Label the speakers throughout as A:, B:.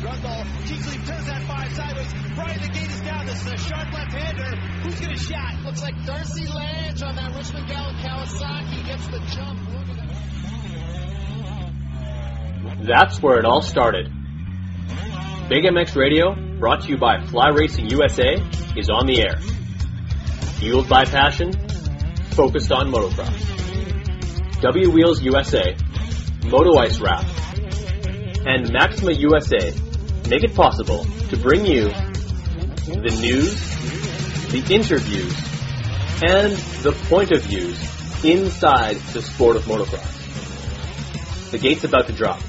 A: Turns that five sideways. Brian the gate is down. This is a sharp left-hander. Who's gonna shot?
B: Looks like Darcy Lange on that Richmond Kawasaki gets the jump.
C: That's where it all started. Big MX Radio, brought to you by Fly Racing USA, is on the air. Fueled by passion, focused on motocross. W Wheels USA, Moto Ice Wrap, and Maxima USA make it possible to bring you the news, the interviews, and the point of views inside the sport of motocross. The gate's about to drop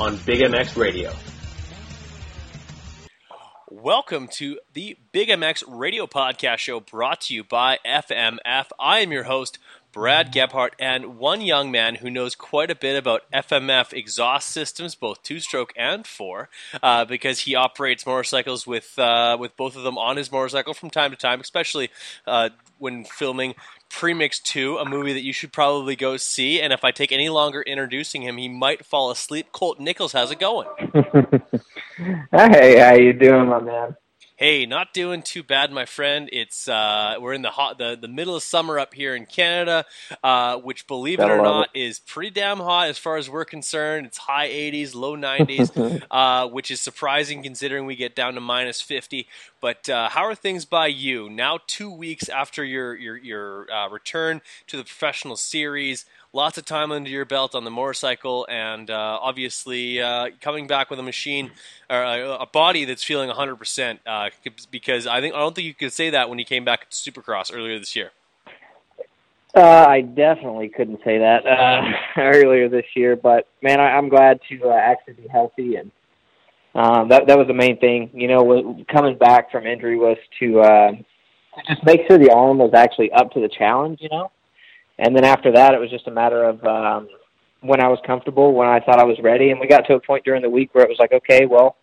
C: on Big MX Radio.
D: Welcome to the Big MX Radio Podcast Show brought to you by FMF. I am your host, Brad Gebhardt, and one young man who knows quite a bit about FMF exhaust systems, both two stroke and four, uh, because he operates motorcycles with, uh, with both of them on his motorcycle from time to time, especially uh, when filming Premix 2, a movie that you should probably go see. And if I take any longer introducing him, he might fall asleep. Colt Nichols, how's it going?
E: hey, how you doing, my man?
D: Hey, not doing too bad, my friend. It's uh, we're in the hot the, the middle of summer up here in Canada, uh, which believe it or not is pretty damn hot as far as we're concerned. It's high 80s, low 90s, uh, which is surprising considering we get down to minus 50. But uh, how are things by you now? Two weeks after your your your uh, return to the professional series, lots of time under your belt on the motorcycle, and uh, obviously uh, coming back with a machine or a, a body that's feeling 100. percent uh, Because I think I don't think you could say that when you came back to Supercross earlier this year.
E: Uh, I definitely couldn't say that uh, earlier this year, but man, I, I'm glad to uh, actually be healthy, and that that was the main thing. You know, coming back from injury was to uh, to just make sure the arm was actually up to the challenge. You know, and then after that, it was just a matter of um, when I was comfortable, when I thought I was ready, and we got to a point during the week where it was like, okay, well.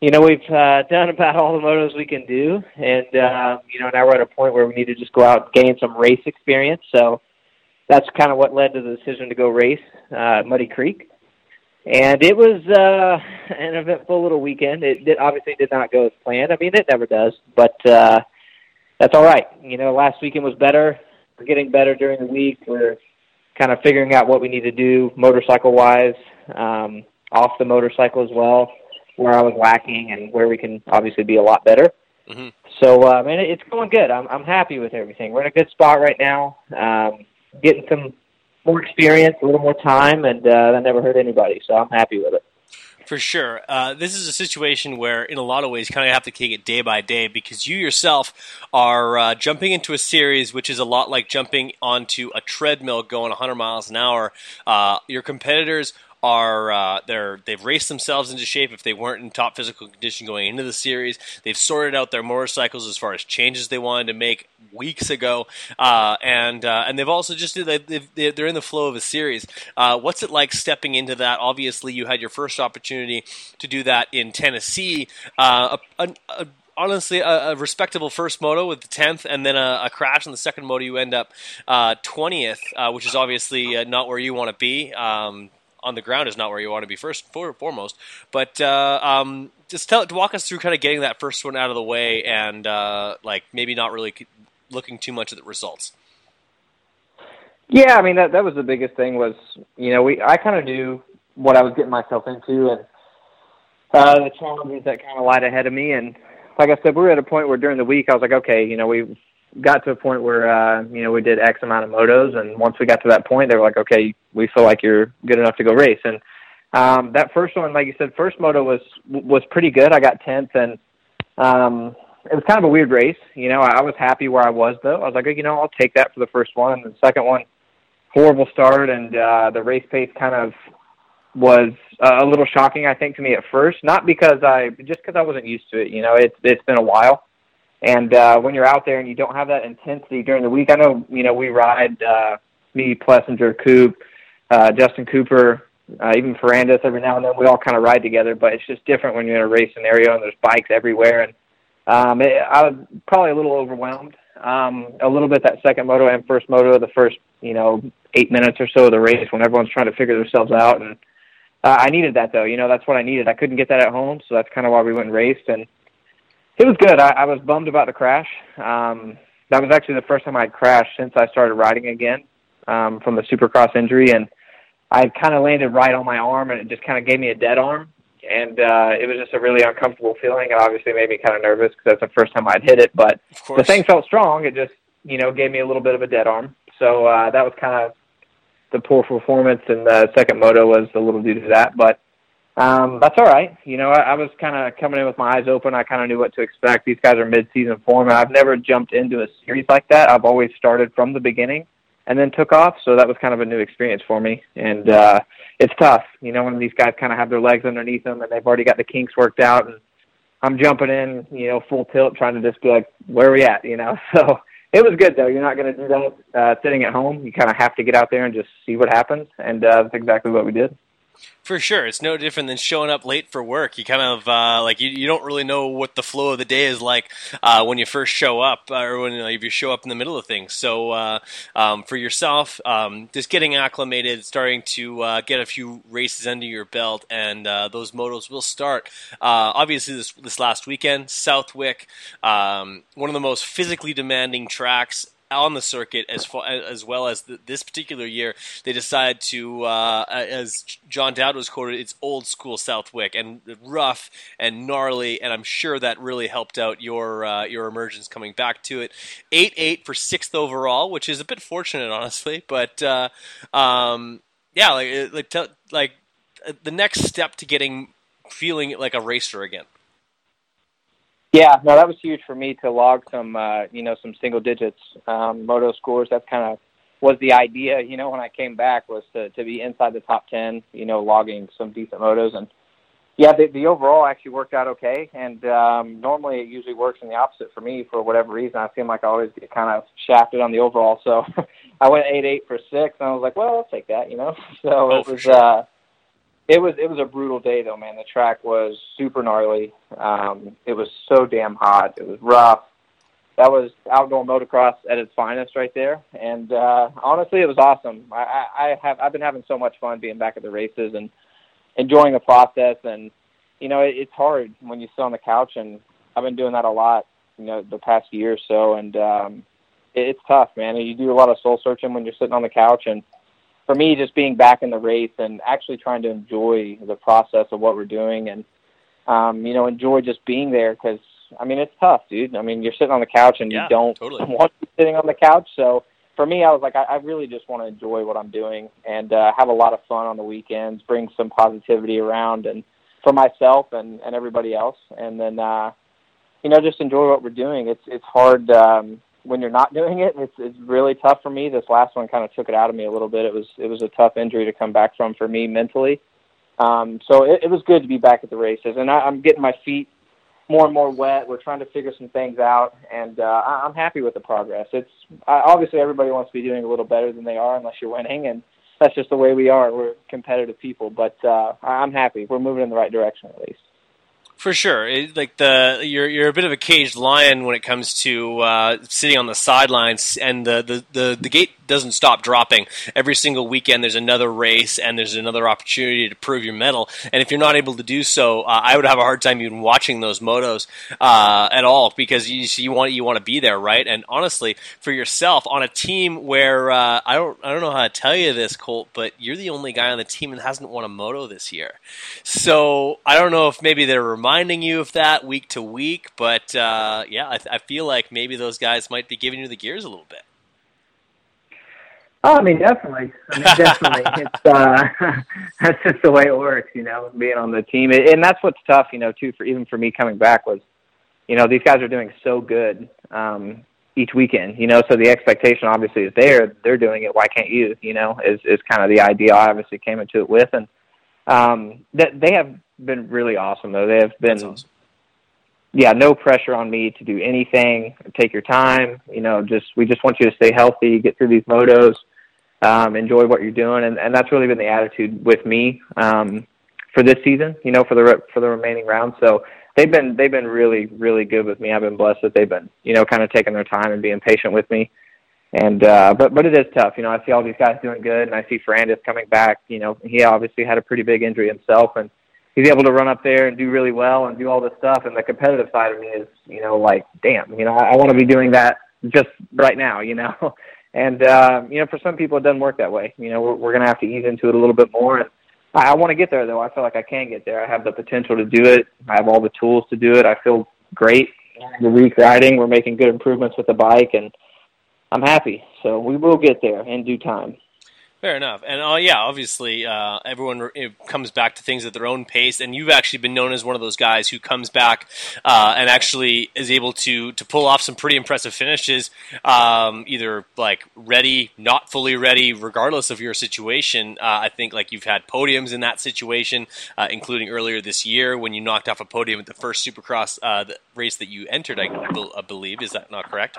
E: You know, we've uh, done about all the motos we can do, and uh, you know now we're at a point where we need to just go out and gain some race experience. So that's kind of what led to the decision to go race uh, Muddy Creek. And it was uh, an eventful little weekend. It did, obviously did not go as planned. I mean, it never does, but uh, that's all right. You know, last weekend was better. We're getting better during the week. We're kind of figuring out what we need to do motorcycle wise, um, off the motorcycle as well, where I was lacking and where we can obviously be a lot better.
D: Mhm.
E: So, uh, man, it's going good. I'm I'm happy with everything. We're in a good spot right now. Um, getting some more experience, a little more time, and uh, that never hurt anybody. So I'm happy with it.
D: For sure. Uh, this is a situation where, in a lot of ways, you kind of have to take it day by day because you yourself are uh, jumping into a series which is a lot like jumping onto a treadmill going 100 miles an hour. Uh, your competitors are uh, they're they've raced themselves into shape if they weren't in top physical condition going into the series. They've sorted out their motorcycles as far as changes they wanted to make weeks ago, uh, and uh, and they've also just they've, they're in the flow of a series. Uh, what's it like stepping into that? Obviously, you had your first opportunity to do that in Tennessee. Uh, a, a, a, honestly a, a respectable first moto with the 10th and then a, a crash in the second moto you end up uh, 20th uh, which is obviously uh, not where you want to be um, on the ground is not where you want to be first for, foremost. But uh, um, just tell walk us through kind of getting that first one out of the way and uh, like maybe not really looking too much at the results.
E: Yeah, I mean that that was the biggest thing was you know we I kind of knew what I was getting myself into and uh, the challenges that kind of lied ahead of me. And like I said we were at a point where during the week I was like okay you know we got to a point where uh, you know we did X amount of motos and once we got to that point they were like okay we feel like you're good enough to go race and Um, that first one, like you said, first moto was was pretty good. I got tenth, and um, it was kind of a weird race. You know, I was happy where I was though. I was like, you know, I'll take that for the first one. And the second one, horrible start, and uh, the race pace kind of was uh, a little shocking, I think, to me at first. Not because I just because I wasn't used to it. You know, it's it's been a while, and uh, when you're out there and you don't have that intensity during the week, I know you know we ride uh, me, Plessinger, Coop, uh, Justin Cooper, uh, even Ferrandis every now and then. We all kind of ride together, but it's just different when you're in a race scenario and there's bikes everywhere. And um, it, I was probably a little overwhelmed. Um, a little bit that second moto and first moto, the first you know eight minutes or so of the race when everyone's trying to figure themselves out and uh, I needed that though. You know, that's what I needed. I couldn't get that at home, so that's kind of why we went and raced. And it was good. I, I was bummed about the crash. Um, that was actually the first time I'd crashed since I started riding again um, from the Supercross injury, and I kind of landed right on my arm, and it just kind of gave me a dead arm. And uh, it was just a really uncomfortable feeling. It obviously made me kind of nervous because that's the first time I'd hit it. But the thing felt strong. It just, you know, gave me a little bit of a dead arm. So uh, that was kind of the poor performance in the second moto was a little due to that, but um, that's all right. You know, I, I was kind of coming in with my eyes open. I kind of knew what to expect. These guys are mid-season form, and I've never jumped into a series like that. I've always started from the beginning and then took off, so that was kind of a new experience for me. And uh, it's tough, you know, when these guys kind of have their legs underneath them and they've already got the kinks worked out, and I'm jumping in, you know, full tilt, trying to just be like, where are we at, you know? So it was good though. You're not going to do that uh, sitting at home. You kind of have to get out there and just see what happens, and uh, that's exactly what we did.
D: For sure, it's no different than showing up late for work. You kind of uh, like you, you don't really know what the flow of the day is like uh, when you first show up, uh, or when you, know, if you show up in the middle of things. So uh, um, for yourself, um, just getting acclimated, starting to uh, get a few races under your belt, and uh, those motos will start. obviously, this this last weekend, Southwick, um, one of the most physically demanding tracks on the circuit as far, as well as the, this particular year they decided to uh, as John Dowd was quoted it's old school Southwick and rough and gnarly and I'm sure that really helped out your uh, your emergence coming back to it. 8-8 for 6th overall which is a bit fortunate honestly but uh, um, yeah like like, like the next step to getting feeling like a racer again
E: yeah, no, that was huge for me to log some, uh, you know, some single digits um, moto scores. That's kind of was the idea, you know, when I came back was to to be inside the top ten, you know, logging some decent motos, and yeah, the, the overall actually worked out okay. And um, normally it usually works in the opposite for me for whatever reason. I seem like I always get kind of shafted on the overall, so I went eight eight for six, and I was like, well, I'll take that, you know. So
D: oh,
E: it was.
D: Sure.
E: uh it was it was a brutal day though, man. The track was super gnarly. Um, it was so damn hot. It was rough. That was outdoor motocross at its finest right there. And uh, honestly, it was awesome. I, I, have I've been having so much fun being back at the races and enjoying the process. And you know, it, it's hard when you sit on the couch, and I've been doing that a lot. You know, the past year or so, and um, it, it's tough, man. You do a lot of soul searching when you're sitting on the couch and for me, just being back in the race and actually trying to enjoy the process of what we're doing and, um, you know, enjoy just being there because, I mean, it's tough, dude. I mean, you're sitting on the couch and
D: yeah,
E: you don't
D: totally.
E: want to be sitting on the couch. So for me, I was like, I, I really just want to enjoy what I'm doing and uh, have a lot of fun on the weekends, bring some positivity around and for myself and, and everybody else. And then, uh, you know, just enjoy what we're doing. It's, it's hard, um, when you're not doing it, it's it's really tough for me. This last one kind of took it out of me a little bit. It was it was a tough injury to come back from for me mentally. Um, so it, it was good to be back at the races, and I, I'm getting my feet more and more wet. We're trying to figure some things out, and uh, I, I'm happy with the progress. It's uh, obviously everybody wants to be doing a little better than they are, unless you're winning, and that's just the way we are. We're competitive people, but uh, I'm happy. We're moving in the right direction at least.
D: For sure, it, like the you're you're a bit of a caged lion when it comes to uh, sitting on the sidelines, and the, the, the, the gate doesn't stop dropping. Every single weekend, there's another race, and there's another opportunity to prove your mettle. And if you're not able to do so, uh, I would have a hard time even watching those motos uh, at all because you you want you want to be there, right? And honestly, for yourself on a team where uh, I don't I don't know how to tell you this, Colt, but you're the only guy on the team that hasn't won a moto this year. So I don't know if maybe they're reminding you of that week to week, but uh, yeah, I, I feel like maybe those guys might be giving you the gears a little bit.
E: Oh, I mean, definitely. I mean, definitely. it's uh, that's just the way it works, you know, being on the team, and that's what's tough, you know, too. For even for me coming back was, you know, these guys are doing so good um, each weekend, you know, so the expectation obviously is there. They're doing it. Why can't you? You know, is is kind of the idea I obviously came into it with, and um, that they have been really awesome though. They have been.
D: Awesome.
E: Yeah, no pressure on me to do anything. Take your time. You know, just we just want you to stay healthy, get through these motos um, enjoy what you're doing, and, and that's really been the attitude with me um, for this season. You know, for the for the remaining rounds. So they've been they've been really really good with me. I've been blessed that they've been you know kind of taking their time and being patient with me. And uh, but but it is tough. You know, I see all these guys doing good, and I see Ferrandis coming back. You know, he obviously had a pretty big injury himself, and he's able to run up there and do really well and do all this stuff. And the competitive side of me is, you know, like, damn, you know, I, I want to be doing that just right now, you know. And uh, you know, for some people, it doesn't work that way. You know, we're, we're going to have to ease into it a little bit more. And I, I want to get there, though. I feel like I can get there. I have the potential to do it. I have all the tools to do it. I feel great. The week riding, we're making good improvements with the bike, and I'm happy. So we will get there in due time.
D: Fair enough, and uh, yeah, obviously, uh, everyone comes back to things at their own pace, and you've actually been known as one of those guys who comes back uh, and actually is able to to pull off some pretty impressive finishes, um, either like ready, not fully ready, regardless of your situation. Uh, I think like you've had podiums in that situation, uh, including earlier this year when you knocked off a podium at the first Supercross uh, race that you entered. I, I believe is that not correct?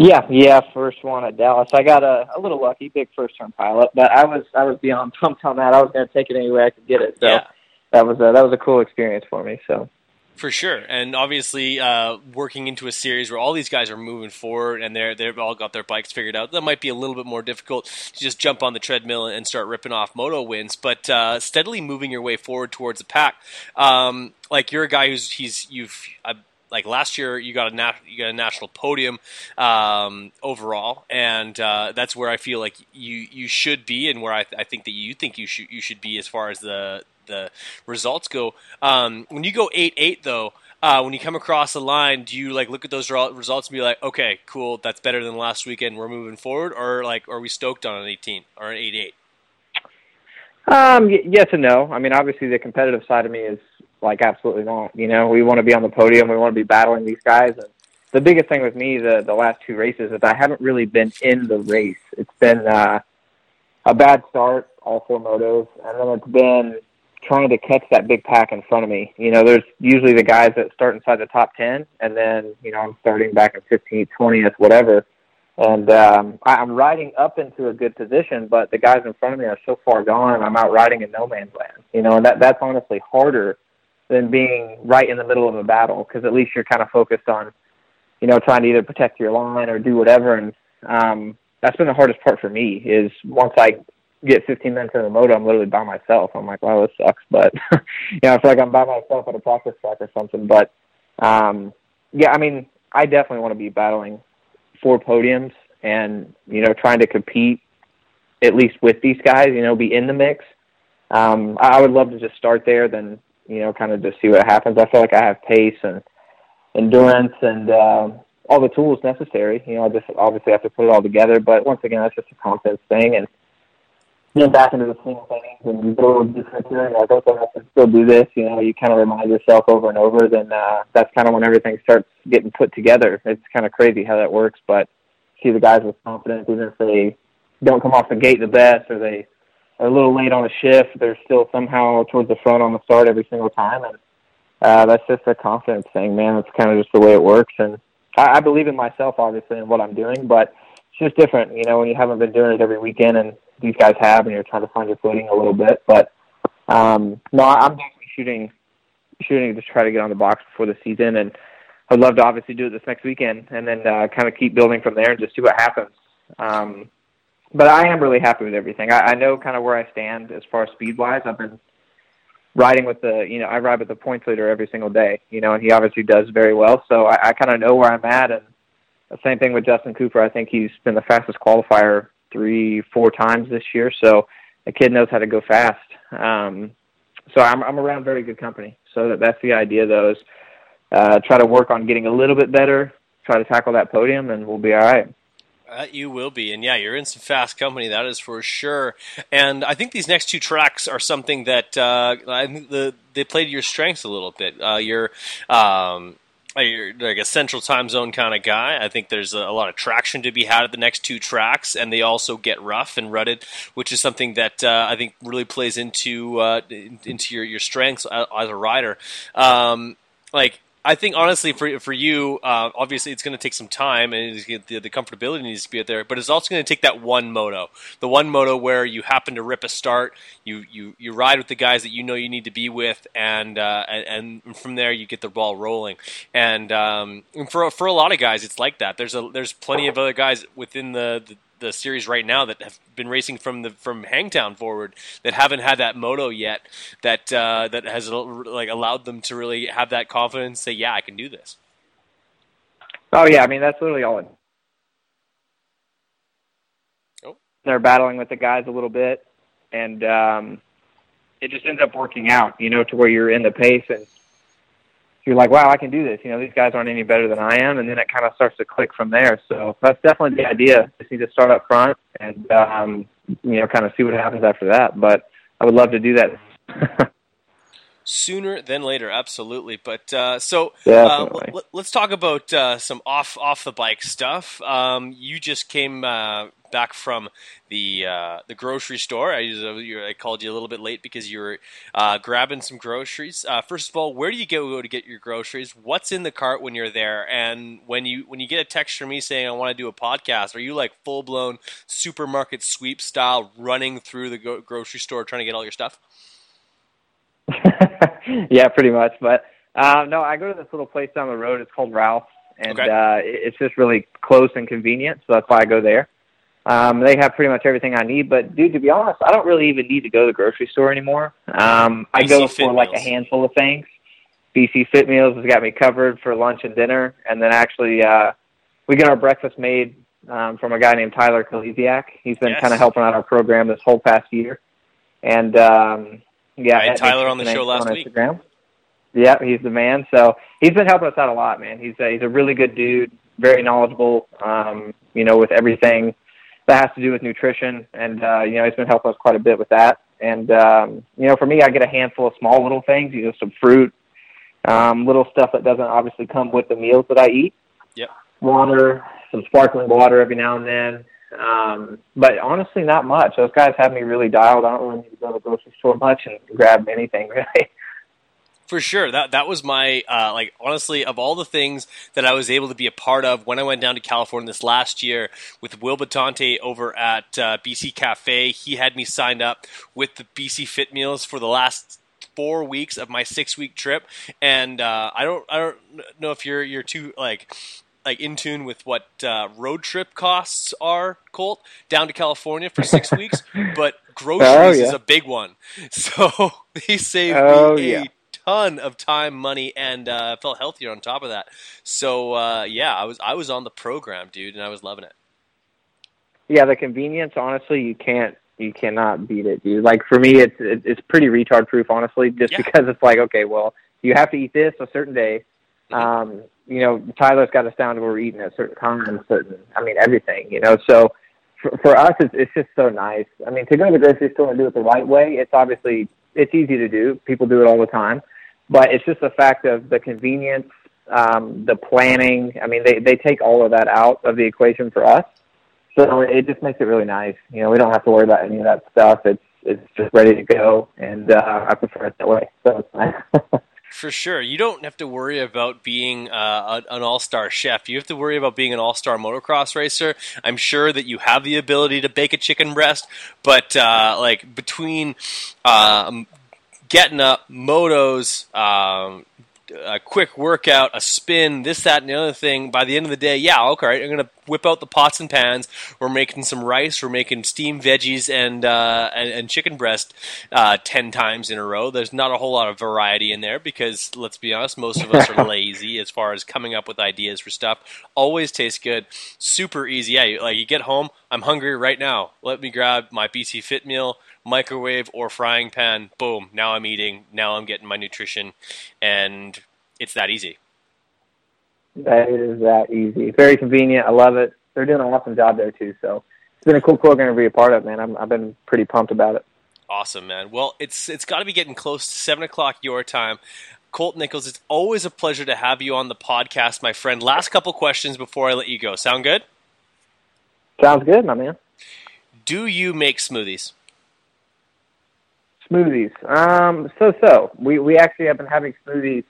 E: Yeah, yeah, first one at Dallas. I got a, a little lucky, big first term pilot, but I was I was beyond pumped on that. I was going to take it any way I could get it. So
D: yeah.
E: that was a, that was a cool experience for me. So
D: for sure, and obviously uh, working into a series where all these guys are moving forward and they're they've all got their bikes figured out. That might be a little bit more difficult to just jump on the treadmill and start ripping off moto wins, but uh, steadily moving your way forward towards the pack. Um, like you're a guy who's he's you've uh, like last year you got a nat- you got a national podium um, overall, and uh, that's where I feel like you you should be, and where I, I think that you think you should you should be as far as the the results go. Um, when you go eight eight though. Uh, when you come across the line, do you like look at those results and be like, okay, cool, that's better than last weekend, we're moving forward, or like, are we stoked on an 18 or an 8
E: 8? Um, yes and no. I mean, obviously, the competitive side of me is like absolutely not. You know, we want to be on the podium. We want to be battling these guys. And the biggest thing with me the the last two races is I haven't really been in the race. It's been uh, a bad start, all four motos, and then it's been trying to catch that big pack in front of me. You know, there's usually the guys that start inside the top ten, and then you know I'm starting back in 15th, 20th, whatever. And um, I'm riding up into a good position, but the guys in front of me are so far gone. I'm out riding in no man's land, you know, and that that's honestly harder than being right in the middle of a battle because at least you're kind of focused on, you know, trying to either protect your line or do whatever. And um, that's been the hardest part for me is once I get 15 minutes in the moto, I'm literally by myself. I'm like, wow, this sucks. But, you know, I feel like I'm by myself at a practice track or something. But, um, yeah, I mean, I definitely want to be battling for podiums and, you know, trying to compete at least with these guys, you know, be in the mix. Um, I would love to just start there, then you know, kind of just see what happens. I feel like I have pace and endurance and uh, all the tools necessary. You know, I just obviously have to put it all together. But once again, that's just a confidence thing. And getting back into the swing of things and you go different and like, okay, I can still do this. You know, you kind of remind yourself over and over. Then uh, that's kind of when everything starts getting put together. It's kind of crazy how that works. But see the guys with confidence, even if they don't come off the gate the best or they a little late on a shift, they're still somehow towards the front on the start every single time, and uh, that's just a confidence thing, man. It's kind of just the way it works, and I, I believe in myself, obviously, and what I'm doing, but it's just different, you know, when you haven't been doing it every weekend, and these guys have, and you're trying to find your footing a little bit. But um, no, I'm definitely shooting, shooting to try to get on the box before the season, and I'd love to obviously do it this next weekend, and then uh, kind of keep building from there and just see what happens. Um, but I am really happy with everything. I, I know kind of where I stand as far as speed wise. I've been riding with the, you know, I ride with the points leader every single day, you know, and he obviously does very well. So I, I kind of know where I'm at. And the same thing with Justin Cooper. I think he's been the fastest qualifier three, four times this year. So the kid knows how to go fast. Um, so I'm, I'm around very good company. So that, that's the idea, though, is uh, try to work on getting a little bit better, try to tackle that podium, and we'll be all right.
D: Uh, you will be, and yeah, you're in some fast company. That is for sure. And I think these next two tracks are something that uh, I think the they play to your strengths a little bit. Uh, you're um, you're like a central time zone kind of guy. I think there's a, a, lot of traction to be had at the next two tracks, and they also get rough and rutted, which is something that uh, I think really plays into uh, into your your strengths as a rider. Um, like I think honestly, for for you, uh, obviously it's going to take some time, and the, the comfortability needs to be there. But it's also going to take that one moto, the one moto where you happen to rip a start, you you you ride with the guys that you know you need to be with, and uh, and, and, from there you get the ball rolling. And, um, and for for a lot of guys, it's like that. There's a there's plenty of other guys within the, the the series right now that have been racing from the from Hangtown forward that haven't had that moto yet that uh, that has like allowed them to really have that confidence say yeah I can do this.
E: Oh yeah, I mean that's literally all. It... Oh. They're battling with the guys a little bit, and um, it just ends up working out, you know, to where you're in the pace and you're like, wow, I can do this. You know, these guys aren't any better than I am, and then it kind of starts to click from there. So that's definitely the idea. Just need to start up front and um, you know, kind of see what happens after that. But I would love to do that.
D: Sooner than later, absolutely. But uh, so uh, let, us talk about uh, some off off the bike stuff. Um, you just came uh, back from the uh, the grocery store. I, I, called you a little bit late because you were uh, grabbing some groceries. Uh, first of all, where do you go to get your groceries? What's in the cart when you're there? And when you when you get a text from me saying I want to do a podcast, are you like full blown supermarket sweep style running through the go- grocery store trying to get all your stuff?
E: yeah, pretty much. But uh, no, I go to this little place down the road. It's called Ralph's, and okay. uh, it's just really close and convenient. So that's why I go there. Um, they have pretty much everything I need. But dude, to be honest, I don't really even need to go to the grocery store anymore. Um, I go for like a handful of things. BC Fit Meals has got me covered for lunch and dinner, and then actually uh, we get our breakfast made um, from a guy named Tyler Kalesiak. He's been yes. kind of helping out our program this whole past year, and um, yeah,
D: and Tyler on the show last
E: on week. Instagram. Yeah, he's the man. So he's been helping us out a lot, man. He's a, he's a really good dude, very knowledgeable. Um, you know, with everything that has to do with nutrition, and uh, you know he's been helping us quite a bit with that. And um, you know, for me, I get a handful of small little things. You know, some fruit, um, little stuff that doesn't obviously come with the meals that I eat.
D: Yep.
E: Water, some sparkling water every now and then. Um, but honestly, not much. Those guys have me really dialed. I don't really need to go to the grocery store much and grab anything really.
D: For sure, that that was my uh, like honestly of all the things that I was able to be a part of when I went down to California this last year with Will Batante over at uh, BC Cafe. He had me signed up with the BC Fit Meals for the last four weeks of my six week trip, and uh, I don't I don't know if you're you're too like like in tune with what uh, road trip costs are, Colt, down to California for six weeks. But groceries oh, yeah. is a big one, so they saved oh, me a yeah ton of time, money, and uh, felt healthier on top of that. So uh, yeah, I was I was on the program, dude, and I was loving it.
E: Yeah, the convenience, honestly, you can't you cannot beat it, dude. Like for me, it's it's pretty retard proof, honestly, just yeah. because it's like, okay, well, you have to eat this a certain day. Mm-hmm. Um, you know, Tyler's got us down to we're eating at certain times, certain, I mean, everything, you know. So for, for us, it's, it's just so nice. I mean, to go to the grocery store and do it the right way, it's obviously it's easy to do. People do it all the time. But it's just the fact of the convenience, um, the planning. I mean, they, they take all of that out of the equation for us. So it just makes it really nice. You know, we don't have to worry about any of that stuff. It's it's just ready to go, and uh, I prefer it that way. So.
D: For sure. You don't have to worry about being uh, an all star chef. You have to worry about being an all star motocross racer. I'm sure that you have the ability to bake a chicken breast, but uh, like between uh, getting up, motos, um, a quick workout, a spin, this, that, and the other thing. By the end of the day, yeah, okay, I'm gonna whip out the pots and pans. We're making some rice. We're making steamed veggies and uh, and, and, chicken breast uh, ten times in a row. There's not a whole lot of variety in there because let's be honest, most of us are lazy as far as coming up with ideas for stuff. Always tastes good, super easy. Yeah, like you get home, I'm hungry right now. Let me grab my BC Fit meal microwave or frying pan, boom, now I'm eating, now I'm getting my nutrition, and it's that easy.
E: That is that easy. Very convenient. I love it. they're doing an awesome job there too. So it's been a cool program to be a part of, man. I'm, I've been pretty pumped about it.
D: Awesome, man. Well, it's it's got to be getting close to seven o'clock your time. Colt Nichols, it's always a pleasure to have you on the podcast, my friend. Last couple questions before I let you go. Sound good?
E: Sounds good, my man.
D: Do you make smoothies?
E: Smoothies. Um, so so. We we actually have been having smoothies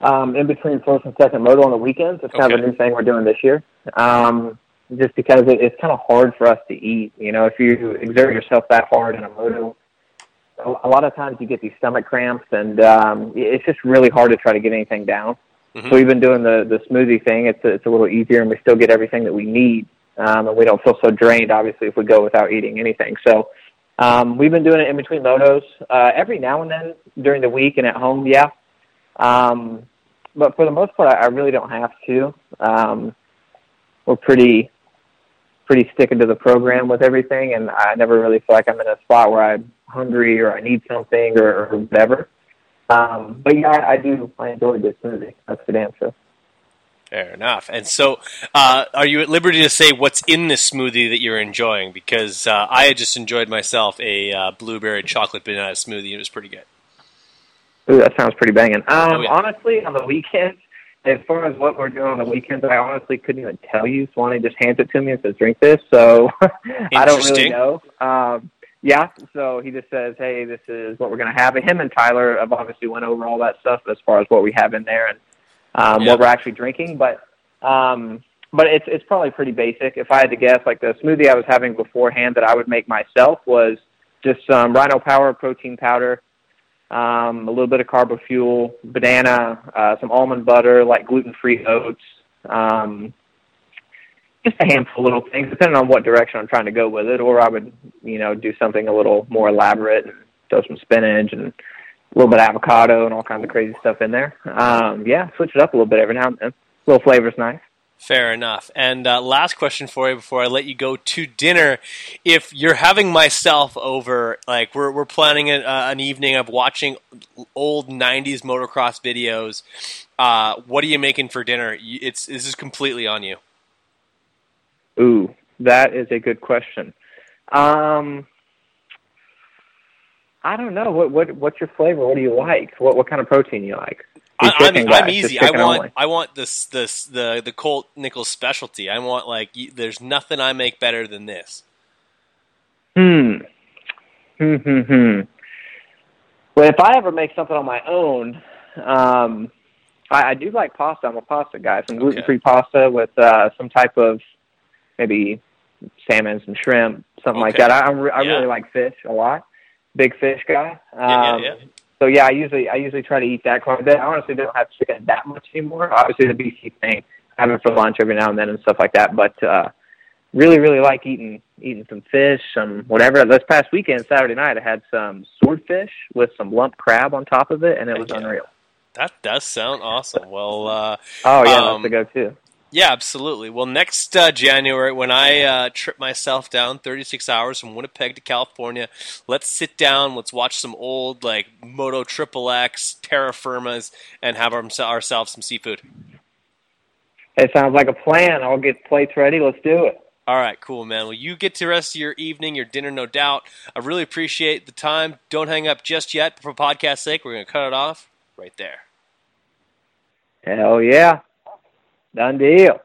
E: um, in between first and second moto on the weekends. It's kind of a new thing we're doing this year. Um, just because it, it's kind of hard for us to eat. You know, if you exert yourself that hard in a moto, a, a lot of times you get these stomach cramps, and um, it's just really hard to try to get anything down.
D: Mhm.
E: So we've been doing the the smoothie thing. It's it's a little easier, and we still get everything that we need, um, and we don't feel so drained. Obviously, if we go without eating anything. So um, we've been doing it in between motos uh, every now and then during the week and at home. Yeah, um, but for the most part, I, I really don't have to. Um, we're pretty pretty sticking to the program with everything, and I never really feel like I'm in a spot where I'm hungry or I need something or, or whatever. Um, but yeah, I, I do. I enjoy this smoothie. That's the sure.
D: Fair enough. And so, uh, are you at liberty to say what's in this smoothie that you're enjoying? Because uh, I had just enjoyed myself a uh, blueberry chocolate banana smoothie. It was pretty good.
E: Ooh, that sounds pretty banging. Um,
D: Oh, yeah.
E: Honestly, on the weekends, as far as what we're doing on the weekends, I honestly couldn't even tell you. Swanee just hands it to me and says, "Drink this." So I don't really know. Um, yeah, so he just says, "Hey, this is what we're going to have." And him and Tyler have obviously went over all that stuff as far as what we have in there and um,
D: Yeah.
E: what we're actually drinking. But um, but it's it's probably pretty basic. If I had to guess, like the smoothie I was having beforehand that I would make myself was just some Ryno Power protein powder, um, a little bit of carbo fuel, banana, uh, some almond butter, like gluten-free oats, um, just a handful of little things, depending on what direction I'm trying to go with it. Or I would, you know, do something a little more elaborate and throw some spinach and a little bit of avocado and all kinds of crazy stuff in there. Um, yeah, switch it up a little bit every now and then. A little flavor's nice.
D: Fair enough. And uh, last question for you before I let you go to dinner: If you're having myself over, like we're we're planning an, uh, an evening of watching old '90s motocross videos, uh, what are you making for dinner? It's this is completely on you.
E: Ooh, that is a good question. Um, I don't know. What what what's your flavor? What do you like? What what kind of protein you like?
D: I, I'm,
E: chicken guy,
D: I'm easy. I want
E: only.
D: I want this this the the Colt Nichols specialty. I want like there's nothing I make better than this.
E: Hmm. Hmm. Hmm. Hmm. Well, if I ever make something on my own, um, I, I do like pasta. I'm a pasta guy. Some gluten-free pasta with uh, some type of maybe salmon, some shrimp, something like that. I, I'm re- I
D: Yeah.
E: really like fish a lot. Big fish guy.
D: Yeah, yeah,
E: Um,
D: yeah.
E: So yeah, I usually I usually try to eat that quite a bit. I honestly don't have to chicken that much anymore. Obviously the BC thing, I have it for lunch every now and then and stuff like that. But uh really, really like eating eating some fish, some whatever. This past weekend, Saturday night, I had some swordfish with some lump crab on top of it, and it was
D: yeah.
E: unreal.
D: That does sound awesome. Well, uh,
E: Oh yeah,
D: Um,
E: that's the go-to.
D: Yeah, absolutely. Well, next uh, January, when I uh, trip myself down 36 hours from Winnipeg to California, let's sit down, let's watch some old like Moto Triple X, Terra Firmas, and have our, ourselves some seafood.
E: It sounds like a plan. I'll get plates ready. Let's do it.
D: All right, cool, man. Well, you get to the rest of your evening, your dinner, no doubt. I really appreciate the time. Don't hang up just yet. For podcast sake, we're going to cut it off right there.
E: Hell yeah, done deal.